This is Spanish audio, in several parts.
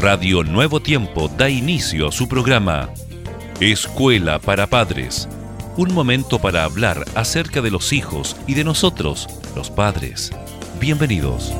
Radio Nuevo Tiempo da inicio a su programa Escuela para Padres. Un momento para hablar acerca de los hijos y de nosotros, los padres. Bienvenidos.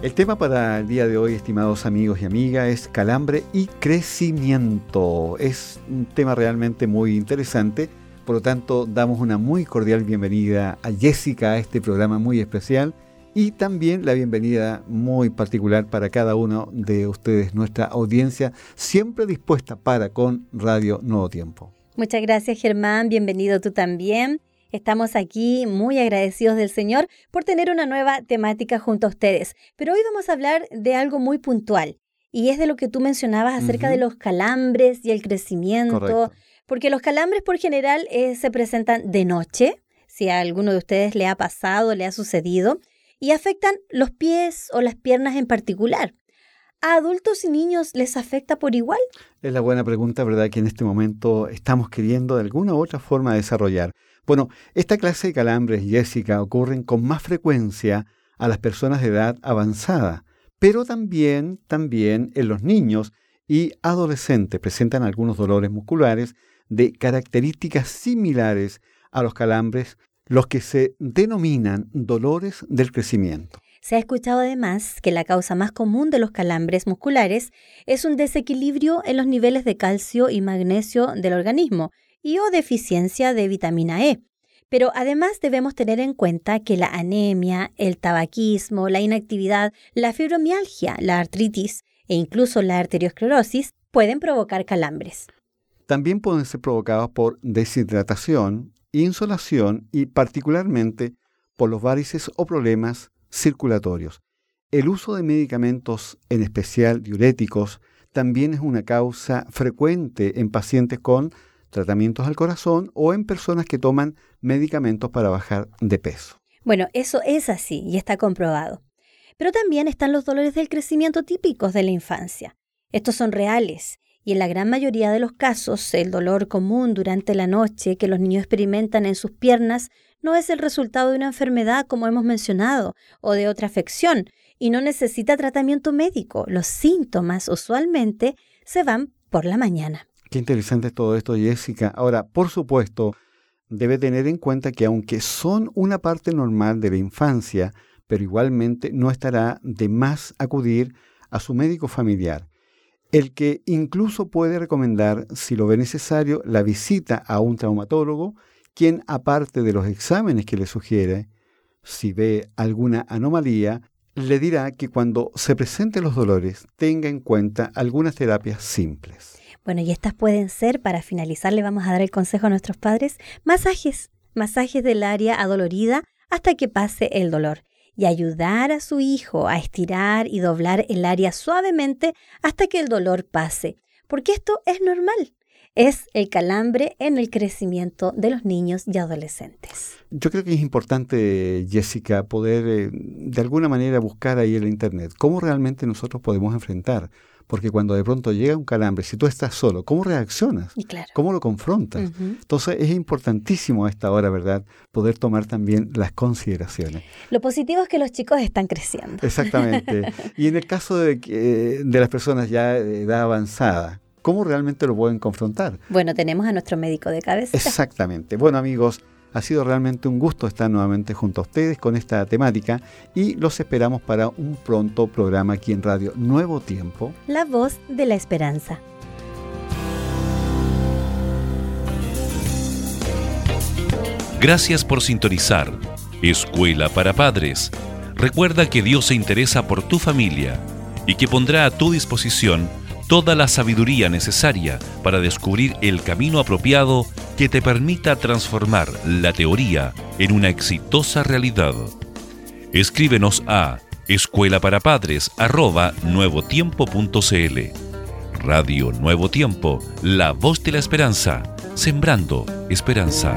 El tema para el día de hoy, estimados amigos y amigas, es calambre y crecimiento. Es un tema realmente muy interesante, por lo tanto damos una muy cordial bienvenida a Jessica a este programa muy especial y también la bienvenida muy particular para cada uno de ustedes, nuestra audiencia, siempre dispuesta para con Radio Nuevo Tiempo. Muchas gracias Germán, bienvenido tú también. Estamos aquí muy agradecidos del Señor por tener una nueva temática junto a ustedes. Pero hoy vamos a hablar de algo muy puntual. Y es de lo que tú mencionabas acerca de los calambres y el crecimiento. Porque los calambres por general eh, se presentan de noche, si a alguno de ustedes le ha pasado, le ha sucedido, y afectan los pies o las piernas en particular. ¿A adultos y niños les afecta por igual? Es la buena pregunta, ¿verdad?, que en este momento estamos queriendo de alguna u otra forma desarrollar. Bueno, esta clase de calambres, Jessica, ocurren con más frecuencia a las personas de edad avanzada, pero también, también en los niños y adolescentes presentan algunos dolores musculares de características similares a los calambres, los que se denominan dolores del crecimiento. Se ha escuchado además que la causa más común de los calambres musculares es un desequilibrio en los niveles de calcio y magnesio del organismo, y o deficiencia de vitamina E. Pero además debemos tener en cuenta que la anemia, el tabaquismo, la inactividad, la fibromialgia, la artritis e incluso la arteriosclerosis pueden provocar calambres. También pueden ser provocados por deshidratación, insolación y particularmente por los varices o problemas circulatorios. El uso de medicamentos, en especial diuréticos, también es una causa frecuente en pacientes con tratamientos al corazón o en personas que toman medicamentos para bajar de peso. Bueno, eso es así y está comprobado. Pero también están los dolores del crecimiento típicos de la infancia. Estos son reales y en la gran mayoría de los casos el dolor común durante la noche que los niños experimentan en sus piernas no es el resultado de una enfermedad como hemos mencionado o de otra afección y no necesita tratamiento médico. Los síntomas usualmente se van por la mañana. Qué interesante todo esto, Jessica. Ahora, por supuesto, debe tener en cuenta que aunque son una parte normal de la infancia, pero igualmente no estará de más acudir a su médico familiar, el que incluso puede recomendar, si lo ve necesario, la visita a un traumatólogo, quien aparte de los exámenes que le sugiere, si ve alguna anomalía, le dirá que cuando se presenten los dolores tenga en cuenta algunas terapias simples. Bueno, y estas pueden ser, para finalizar, le vamos a dar el consejo a nuestros padres, masajes, masajes del área adolorida hasta que pase el dolor y ayudar a su hijo a estirar y doblar el área suavemente hasta que el dolor pase, porque esto es normal. Es el calambre en el crecimiento de los niños y adolescentes. Yo creo que es importante, Jessica, poder eh, de alguna manera buscar ahí en la Internet cómo realmente nosotros podemos enfrentar porque cuando de pronto llega un calambre, si tú estás solo, ¿cómo reaccionas? ¿Cómo lo confrontas? Entonces es importantísimo a esta hora, ¿verdad?, poder tomar también las consideraciones. Lo positivo es que los chicos están creciendo. Exactamente. y en el caso de, de las personas ya de edad avanzada, ¿cómo realmente lo pueden confrontar? Bueno, tenemos a nuestro médico de cabeza. Exactamente. Bueno, amigos, ha sido realmente un gusto estar nuevamente junto a ustedes con esta temática y los esperamos para un pronto programa aquí en Radio Nuevo Tiempo. La voz de la esperanza. Gracias por sintonizar. Escuela para Padres. Recuerda que Dios se interesa por tu familia y que pondrá a tu disposición toda la sabiduría necesaria para descubrir el camino apropiado que te permita transformar la teoría en una exitosa realidad. Escríbenos a escuela para padres. Radio Nuevo Tiempo, la voz de la esperanza, sembrando esperanza.